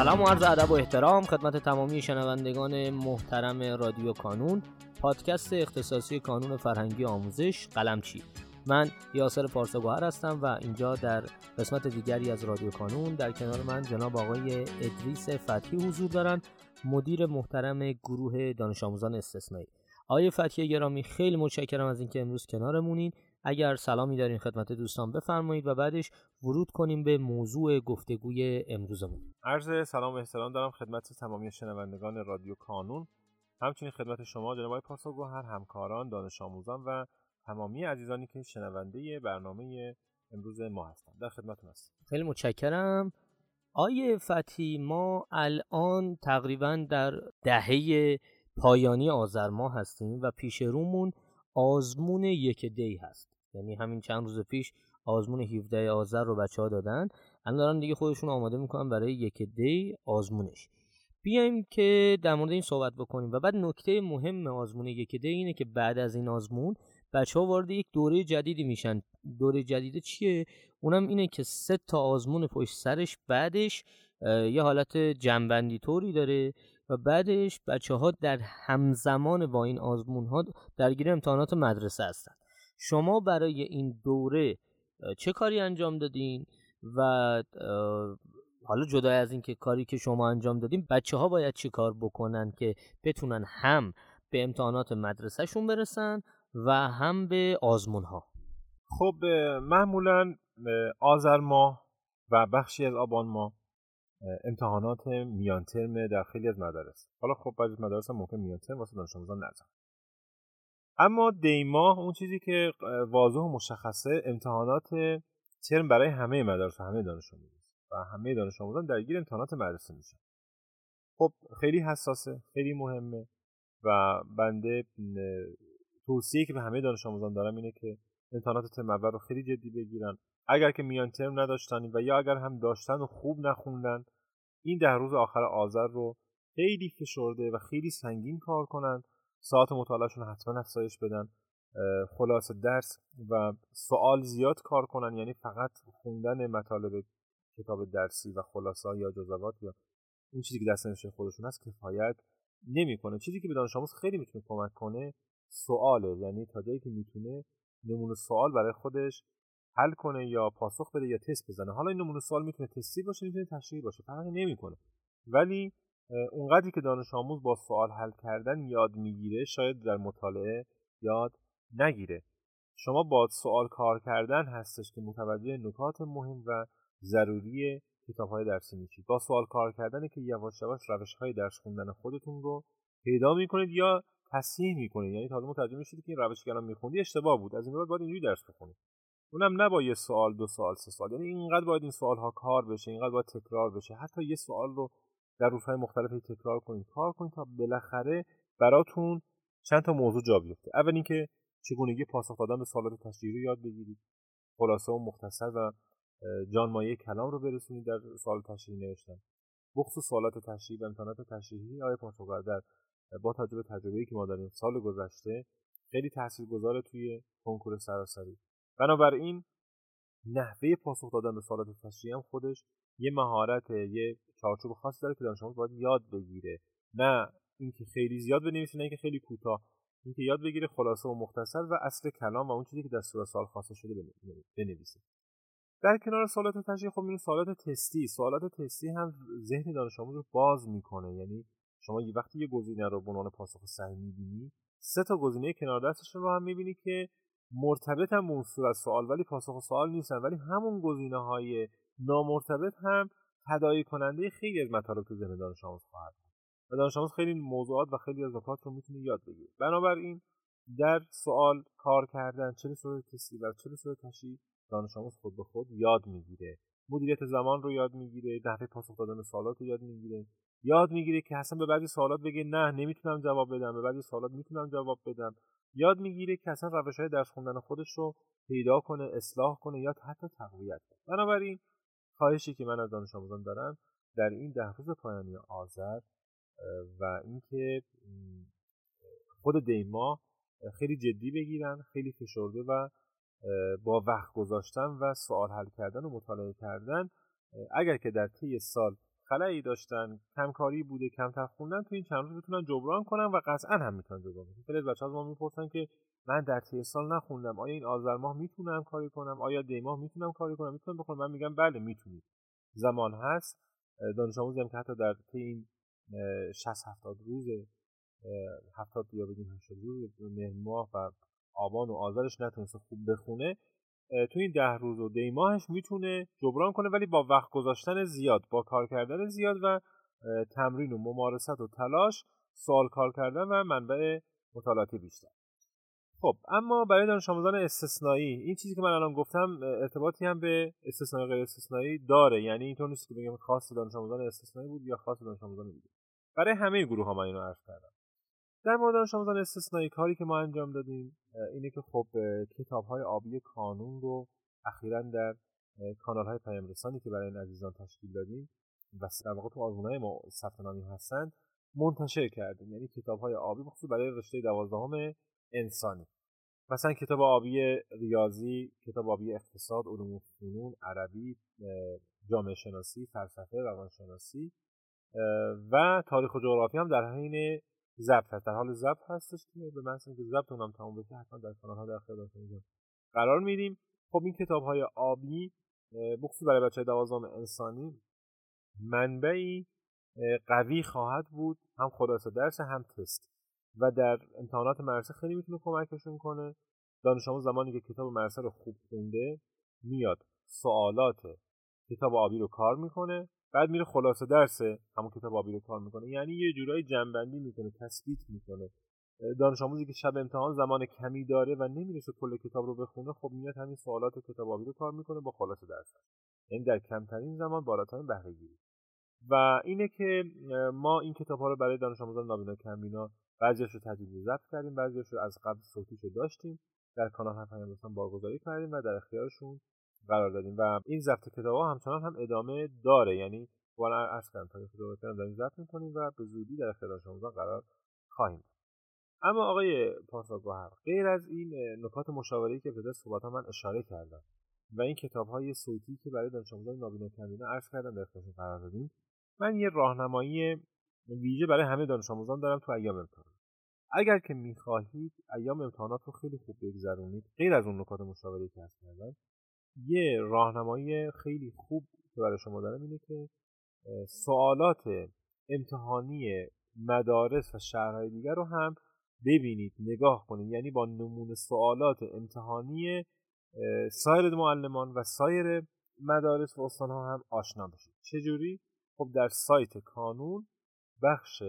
سلام و عرض ادب و احترام خدمت تمامی شنوندگان محترم رادیو کانون. پادکست اختصاصی کانون فرهنگی آموزش قلمچی من یاسر پارساگوهر هستم و اینجا در قسمت دیگری از رادیو کانون در کنار من جناب آقای ادریس فتحی حضور دارن مدیر محترم گروه دانش آموزان استثنایی. آقای فتحی گرامی خیلی متشکرم از اینکه امروز کنارمونین. اگر سلامی دارین خدمت دوستان بفرمایید و بعدش ورود کنیم به موضوع گفتگوی امروزمون. عرض سلام و احترام دارم خدمت تمامی شنوندگان رادیو کانون. همچنین خدمت شما جناب آقای پارساگوهر همکاران دانش آموزان و تمامی عزیزانی که شنونده برنامه امروز ما هستند در خدمتتون هستم. خیلی متشکرم. آیه فتی ما الان تقریبا در دهه پایانی آذر ماه هستیم و پیش رومون آزمون یک دی هست. یعنی همین چند روز پیش آزمون 17 آذر رو بچه ها دادن. الان دارن دیگه خودشون آماده می‌کنن برای یک دی آزمونش. بیایم که در مورد این صحبت بکنیم. و بعد نکته مهم آزمون یک دی اینه که بعد از این آزمون بچه ها وارد یک دوره جدیدی میشن. دوره جدید چیه؟ اونم اینه که سه تا آزمون پشت سرش بعدش یه حالت جنبندی طوری داره و بعدش بچه ها در همزمان با این آزمون ها درگیر امتحانات مدرسه هستن. شما برای این دوره چه کاری انجام دادین؟ و حالا جدا از اینکه کاری که شما انجام دادین بچه ها باید چی کار بکنن که بتونن هم به امتحانات مدرسهشون برسن و هم به آزمون ها خب معمولا آذر ماه و بخشی از آبان ماه امتحانات میان ترم در خیلی از مدارس. حالا خب بعضی مدارس هم ممکن میان ترم واسه دانش آموزان نذارن. اما دیما اون چیزی که واضح و مشخصه امتحانات ترم برای همه مدارس و همه دانش آموزان و همه دانش آموزان درگیر امتحانات مدرسه میشن. خب خیلی حساسه خیلی مهمه. و بنده توصیه که به همه دانش آموزان دارم اینه که امتحانات ترم اول رو خیلی جدی بگیرن. اگر که میان ترم نداشتن و یا اگر هم داشتن و خوب نخوندن این ده روز آخر آذر رو خیلی فشرده و خیلی سنگین کار کنن. ساعت مطالعهشون حتما افزایش بدن. خلاص درس و سوال زیاد کار کنن یعنی فقط خوندن مطالب کتاب درسی و خلاصه یا جزوات یا این چیزی که دست خودشون هست کفایت نمی‌کنه. چیزی که به دانش آموز خیلی می‌تونه کمک کنه سواله یعنی تا جایی که می‌تونه نمونه سوال برای خودش حل کنه یا پاسخ بده یا تست بزنه. حالا این نمونه سوال می‌تونه تستی باشه می‌تونه تشریحی باشه فرقی نمی‌کنه. ولی اونقدری که دانش آموز با سوال حل کردن یاد می‌گیره شاید در مطالعه یاد نگیره. شما با سوال کار کردن هستش که متوجه نکات مهم و ضروری کتاب های درسی میشید. با سوال کار کردن که یواش یواش روش های درس خوندن خودتون رو پیدا می‌کنید یا تصحیح می‌کنید. یعنی تازه متوجه میشید که این روشی که الان میخوندی اشتباه بود. از این بعد باید اینجوری درس بخونید اونم نه با یه سوال دو سوال سه سوال. یعنی اینقدر باید این سوال ها کار بشه اینقدر باید تکرار بشه. حتی یه سوال رو در روزهای مختلفی تکرار کنید کار کنید تا بالاخره براتون چند تا موضوع جا بیفته. اول اینکه چگونگی پاسخ دادن به سوالات تشریحی رو یاد بگیرید. خلاصه و مختصر و جانمایه کلام رو برسونید در سوال تشریحی نوشتن. بخصوص سوالات تشریحی و امتحانات تشریحی آقای پاسخگر در با تجربه تجربه‌ای که ما داریم سال گذشته خیلی تاثیرگذار توی کنکور سراسری. بنابراین نحوه پاسخ دادن به سوالات تشریحی هم خودش یه مهارت یه چارچوب خاصی داره که دانش آموز باید یاد بگیره. نه اینکه خیلی زیاد بنویسه نه اینکه خیلی کوتاه. اینکه یاد بگیره خلاصه و مختصر و اصل کلام و اون چیزی که در صورت سوال خواسته شده بنویسه. در کنار سوالات تشریحی خب این سوالات تستی. سوالات تستی هم ذهن دانش آموز رو باز می‌کنه. یعنی شما یه وقتی یه گزینه رو به عنوان پاسخ صحیح می‌بینی سه تا گزینه کنار دستشون رو هم می‌بینی که مرتبط هم اون صورت سوال ولی پاسخ سوال نیستن. ولی همون گزینه های نامرتبط هم تداعی کننده خیلی از مطالب تو ذهن دانش آموز خواهد بود. و دانش آموز خیلی موضوعات و خیلی از نکات رو می‌تونه یاد بگیره. بنابراین در سوال کار کردن چه صورت تستی و چه صورت تشریح دانش آموز خود به خود یاد می‌گیره. مدیریت زمان رو یاد می‌گیره نحوه پاسخ دادن سوالات رو یاد می‌گیره. یاد می‌گیره که اصلا به بعضی سوالات بگه نه نمی‌تونم جواب بدم به بعضی سوالات می‌تونم جواب بدم. یاد می‌گیره که اصلا روش های درس خوندن خودش رو پیدا کنه اصلاح کنه یا حتی تقویت کنه. بنابراین خواهشی که من از دانش آموزان دارم در این ده روز پایانی آذر و اینکه خود دیما خیلی جدی بگیرن خیلی فشرده و با وقت گذاشتن و سوال حل کردن و مطالعه کردن اگر که در طی سال خلایی داشتن کمکاری بوده کمتر خوندن تو این چند روز بتونن جبران کنن و قطعا هم می‌تونن جبران کنن. خیلی از ما می‌پرسن که من در طی سال نخوندم آیا این آذر ماه می‌تونم کاری کنم؟ آیا دی ماه می‌تونم کاری کنم؟ می‌تونم بخونم؟ من میگم بله می‌تونید. زمان هست. دانش آموزی هم که حتی در طی این 60 70 روز 70 یا بگیم 80 روز مهر ماه و آبان و آذرش نتونسته خوب بخونه. تو این ده روز و دی ماهش می‌تونه جبران کنه ولی با وقت گذاشتن زیاد با کار کردن زیاد و تمرین و ممارست و تلاش سوال کار کردن و منبع مطالعاتی بیشتر. خب اما برای دانش آموزان استثنایی این چیزی که من الان گفتم ارتباطی هم به استثنایی غیر استثنایی داره. یعنی اینطور نیست که بگم خاص دانش آموزان استثنایی بود یا خاص دانش آموزان دیگه. برای همه گروه ها من اینو عرض کردم. در مورد دانش آموزان استثنایی کاری که ما انجام دادیم اینه که خب کتاب های آبی کانون رو اخیرا در کانال های پیام رسانی که برای این عزیزان تشکیل دادیم و در واقع تو آزمون های ما ثبت نامی هستند منتشر کردیم. یعنی کتاب های آبی مخصوص برای رشته دوازدهم انسانی. مثلا کتاب آبی ریاضی کتاب آبی اقتصاد علوم فنون عربی جامعه شناسی فلسفه روانشناسی و تاریخ و جغرافی هم در حین ضبط هست. در حال ضبط هستش که به محض اینکه ضبط اونم تموم بشه حتما در کانال ها در خدمتتون قرار میدیم. خب این کتاب های آبی بخصوص برای بچه دوازدهم انسانی منبعی قوی خواهد بود. هم خلاصه درس هم تست. و در امتحانات مرسه خیلی می‌تونه کمکشون کنه. دانش آموز زمانی که کتاب مرسه رو خوب خونده میاد سوالات کتاب آبی رو کار می‌کنه. بعد میره خلاصه درس همون کتاب آبی رو کار می‌کنه. یعنی یه جورایی جنبندی می‌کنه تثبیت می‌کنه. دانش آموزی که شب امتحان زمان کمی داره و نمی‌رسه کل کتاب رو بخونه خب میاد همین سوالات کتاب آبی رو کار می‌کنه با خلاصه درس. یعنی در کمترین زمان بالاترین بهره گیری و اینه که ما این کتاب ها رو برای دانش آموزان نابینا کمبینا بعضیش رو تجدید ضبط کردیم بعضیش رو از قبل صوتیش داشتیم در کانال هم پیام بارگذاری کردیم و در اختیارشون قرار دادیم و این ضبط کتاب ها همچنان هم ادامه داره. یعنی وانا عرض کردم تا داریم ضبط می‌کنیم و به زودی در اختیار آموزان قرار خواهیم اما آقای پاساگوهر غیر از این نکات مشاوره‌ای که ابتدا صحبت من اشاره کردم و این کتاب های صوتی که برای دانش آموزان نابینا کمبینا عرض کردم در اختیارشون قرار دادیم من یه راهنمایی ویژه برای همه دانش آموزان دارم تو ایام امتحان. اگر که می‌خواهید ایام امتحانات رو خیلی خوب بگذرونید غیر از اون نکات مشاوره که هست کردم یه راهنمایی خیلی خوب که برای شما دارم اینه که سوالات امتحانی مدارس و شهرهای دیگر رو هم ببینید نگاه کنید. یعنی با نمونه سوالات امتحانی سایر معلمان و سایر مدارس و استانها هم آشنا بشید. چجوری؟ خب در سایت کانون بخش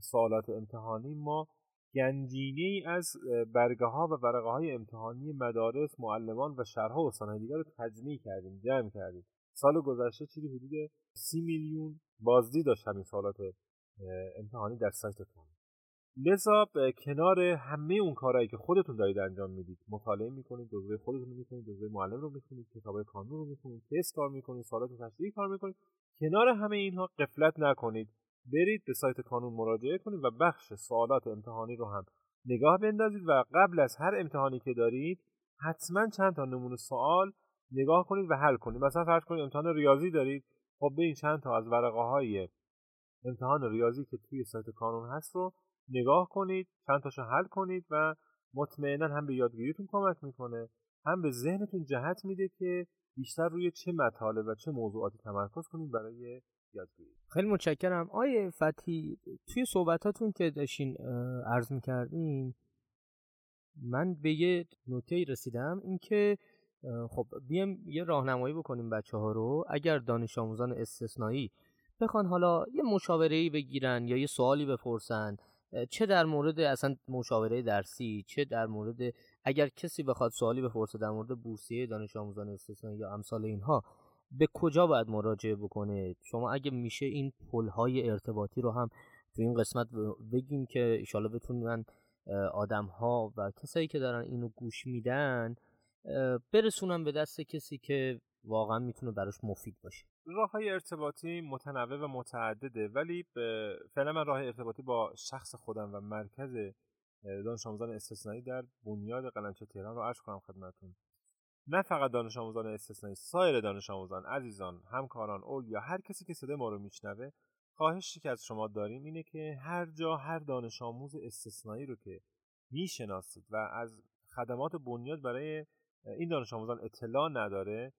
سوالات امتحانی ما گنجینه ای از برگه ها و ورقه های امتحانی مدارس معلمان و شهرها و استانهای دیگر رو تجمیع کردیم جمع کردیم. سال گذشته چیزی حدود سی میلیون بازدید داشت همین سوالات امتحانی در سایت کانون لذا کنار همه اون کارهایی که خودتون دارید انجام می‌دید مطالعه می‌کنید جزوه خودتون رو می‌کنید جزوه معلم رو می‌خونید کتاب کانون رو می‌خونید تست کار می‌کنید سوالات تشریحی کار می‌کنید کنار همه اینها قفلت نکنید. برید به سایت کانون مراجعه کنید و بخش سوالات امتحانی رو هم نگاه بندازید و قبل از هر امتحانی که دارید حتما چند تا نمونه سوال نگاه کنید و حل کنید. مثلا فرض کنید امتحان ریاضی دارید. خب به این چند تا از ورقه های امتحان ریاضی که توی سایت کانون هست رو نگاه کنید چند تاشو حل کنید و مطمئنا هم به یادگیریتون کمک می‌کنه هم به ذهنتون جهت میده که بیشتر روی چه مطالب و چه موضوعاتی تمرکز کنید برای یادگیری خیلی متشکرم. آیه فتی توی صحبتاتون که داشتین عرض می‌کردین من به یه نکته رسیدم اینکه خب بیام یه راهنمایی بکنیم بچه ها رو. اگر دانش آموزان استثنایی بخوان حالا یه مشاوره ای بگیرن یا یه سوالی بپرسن چه در مورد اصلا مشاوره درسی چه در مورد اگر کسی بخواد سوالی بپرسه در مورد بورسیه دانش آموزان استثنایی یا امثال اینها به کجا باید مراجعه بکنه؟ شما اگه میشه این پل های ارتباطی رو هم تو این قسمت بگین که ایشالا بتونن آدم ها و کسایی که دارن اینو گوش میدن برسونن به دست کسی که واقعا می‌تونه براش مفید باشه. راه های ارتباطی متنوع و متعدده ولی فعلا من راه ارتباطی با شخص خودم و مرکز دانش آموزان استثنایی در بنیاد قلمچه تهران رو عرض کنم خدمتتون. نه فقط دانش آموزان استثنایی سایر دانش آموزان عزیزان همکاران اول یا هر کسی که صدای ما رو میشنوه خواهشی که از شما داریم اینه که هر جا هر دانش آموز استثنایی رو که می‌شناسید و از خدمات بنیاد برای این دانش آموزان اطلاع نداره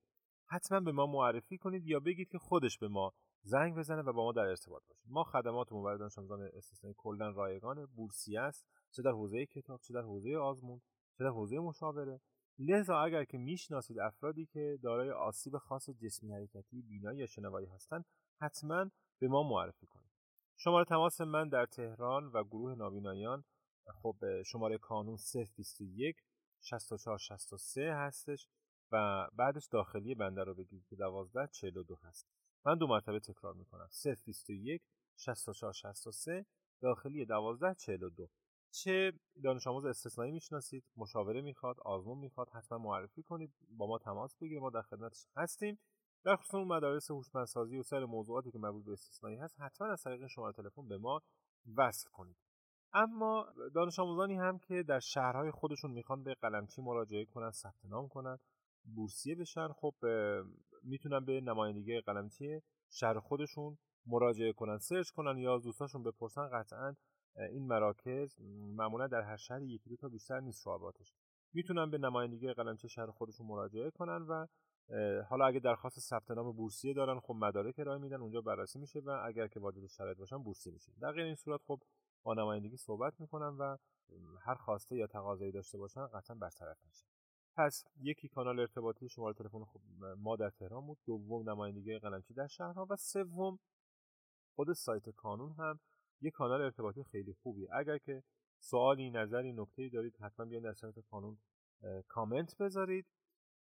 حتما به ما معرفی کنید یا بگید که خودش به ما زنگ بزنه و با ما در ارتباط باشه. ما خدماتمون برای دانش آموزان استثنایی کلا رایگان بورسیه است چه در حوزه کتاب چه در حوزه آزمون چه در حوزه مشاوره. لذا اگر که می‌شناسید افرادی که دارای آسیب خاص جسمی حرکتی بینایی یا شنوایی هستند حتما به ما معرفی کنید. شماره تماس من در تهران و گروه نابینایان خب شماره کانون 021 64 63 هستش و بعدش داخلی بنده رو بگید که 12 42 هست. من دو مرتبه تکرار می‌کنم. 021 64 63 داخلی 12 42 چه دانش آموز استثنایی می‌شناسید مشاوره می‌خواد آزمون می‌خواد حتما معرفی کنید با ما تماس بگیرید ما در خدمتش هستیم. در خصوص اون مدارس هوشمندسازی و سایر موضوعاتی که مربوط به استثنایی هست حتما از طریق شماره تلفن به ما وصل کنید. اما دانش آموزانی هم که در شهرهای خودشون می‌خوان به قلمچی مراجعه کنن ثبت نام کنن بورسیه بشن خب می‌تونن به نمایندگی قلمچی شهر خودشون مراجعه کنن سرچ کنن یا دوستاشون بپرسن قطعا این مراکز معمولا در هر شهر یکی دو تا بیشتر نیست شعباتش. می‌تونن به نمایندگی قلمچی شهر خودشون مراجعه کنن و حالا اگه درخواست ثبت نام بورسیه دارن خب مدارک ارائه میدن اونجا بررسی میشه و اگر که واجد شرایط باشن بورسیه میشه. در غیر این صورت خب با نمایندگی صحبت می‌کنن و هر خواسته یا تقاضایی داشته باشن قطعا برطرف میشه پس یکی کانال ارتباطی شماره تلفن خب ما در تهران بود دوم نمایندگی قلمچی در شهرها و سوم خود سایت کانون هم یه کانال ارتباطی خیلی خوبی اگر که سوالی نظری نکته‌ای دارید حتما بیاین در سایت کانون کامنت بذارید.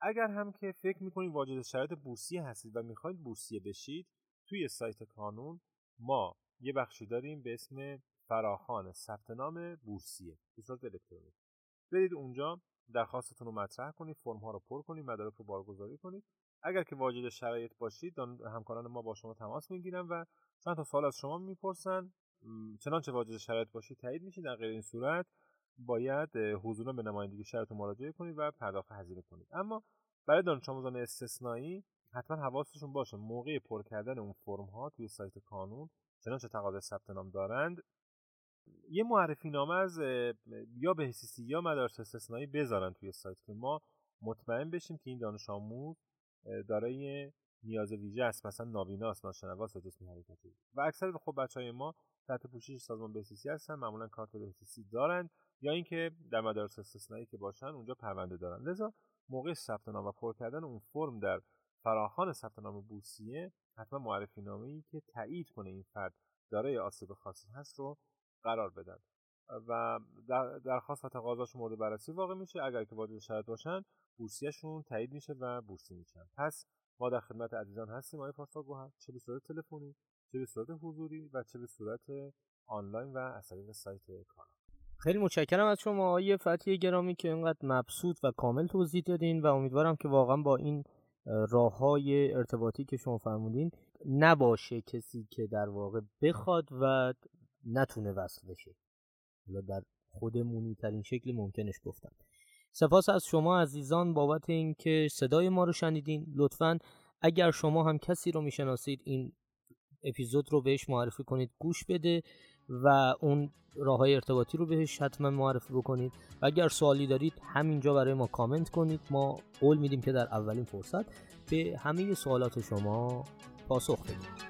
اگر هم که فکر می‌کنید واجد شرایط بورسیه هستید و می‌خواید بورسیه بشید توی سایت کانون ما یه بخشی داریم به اسم فراخان ثبت نام بورسیه. به صورت الکترونیک. برید اونجا درخواستتون رو مطرح کنید فرم ها رو پر کنید مدارک رو بارگذاری کنید. اگر که واجد شرایط باشید همکاران ما با شما تماس می‌گیرن و چند تا سوال از شما می‌پرسن. چنانچه واجد شرایط باشید تایید میشید در غیر این صورت. باید حضورا به نمایندگی شهرتون مراجعه کنید و پرداخت هزینه کنید. اما برای دانش آموزان استثنایی حتما حواستشون باشه موقع پر کردن اون فرم ها توی سایت کانون چنانچه تقاضای ثبت نام دارند. یه معرفی نامه از یا بهسیسی یا مدارس استثنایی بذارن توی سایت که ما مطمئن بشیم که این دانش آموز دارای نیاز ویژه است. مثلا نابیناست ناشنواست یا جسمی حرکتی. و اکثر خب بچه های ما تحت پوشش سازمان بهسیسی هستن معمولا کارت بهسیسی دارن یا اینکه در مدارس استثنایی که باشن اونجا پرونده دارن. لذا موقع ثبت نام و پر کردن اون فرم در فراخان ثبت نام بورسیه حتما معرفی نامه ای که تایید کنه این فرد دارای آسیب خاصی هست رو قرار بدن. و درخواست و تقاضاش مورد بررسی واقع میشه. اگر که واجد شرط باشن بورسیهشون تایید میشه و بورسی میشن. پس ما در خدمت عزیزان هستیم. آقای پاسارگو چه به صورت تلفنی؟ چه به صورت حضوری و چه به صورت آنلاین و از طریق سایت کانال خیلی متشکرم از شما آقای فتحی گرامی که اینقدر مبسوط و کامل توضیح دادین و امیدوارم که واقعا با این راه های ارتباطی که شما فرمودین نباشه کسی که در واقع بخواد و نتونه وصل بشه. حالا در خودمونی ترین شکل ممکنش گفتم. سپاس از شما عزیزان بابت اینکه صدای ما رو شنیدین. لطفا اگر شما هم کسی رو می‌شناسید این اپیزود رو بهش معرفی کنید گوش بده و اون راه های ارتباطی رو بهش حتما معرفی بکنید. و اگر سوالی دارید همینجا برای ما کامنت کنید. ما قول میدیم که در اولین فرصت به همه سوالات شما پاسخ بدیم.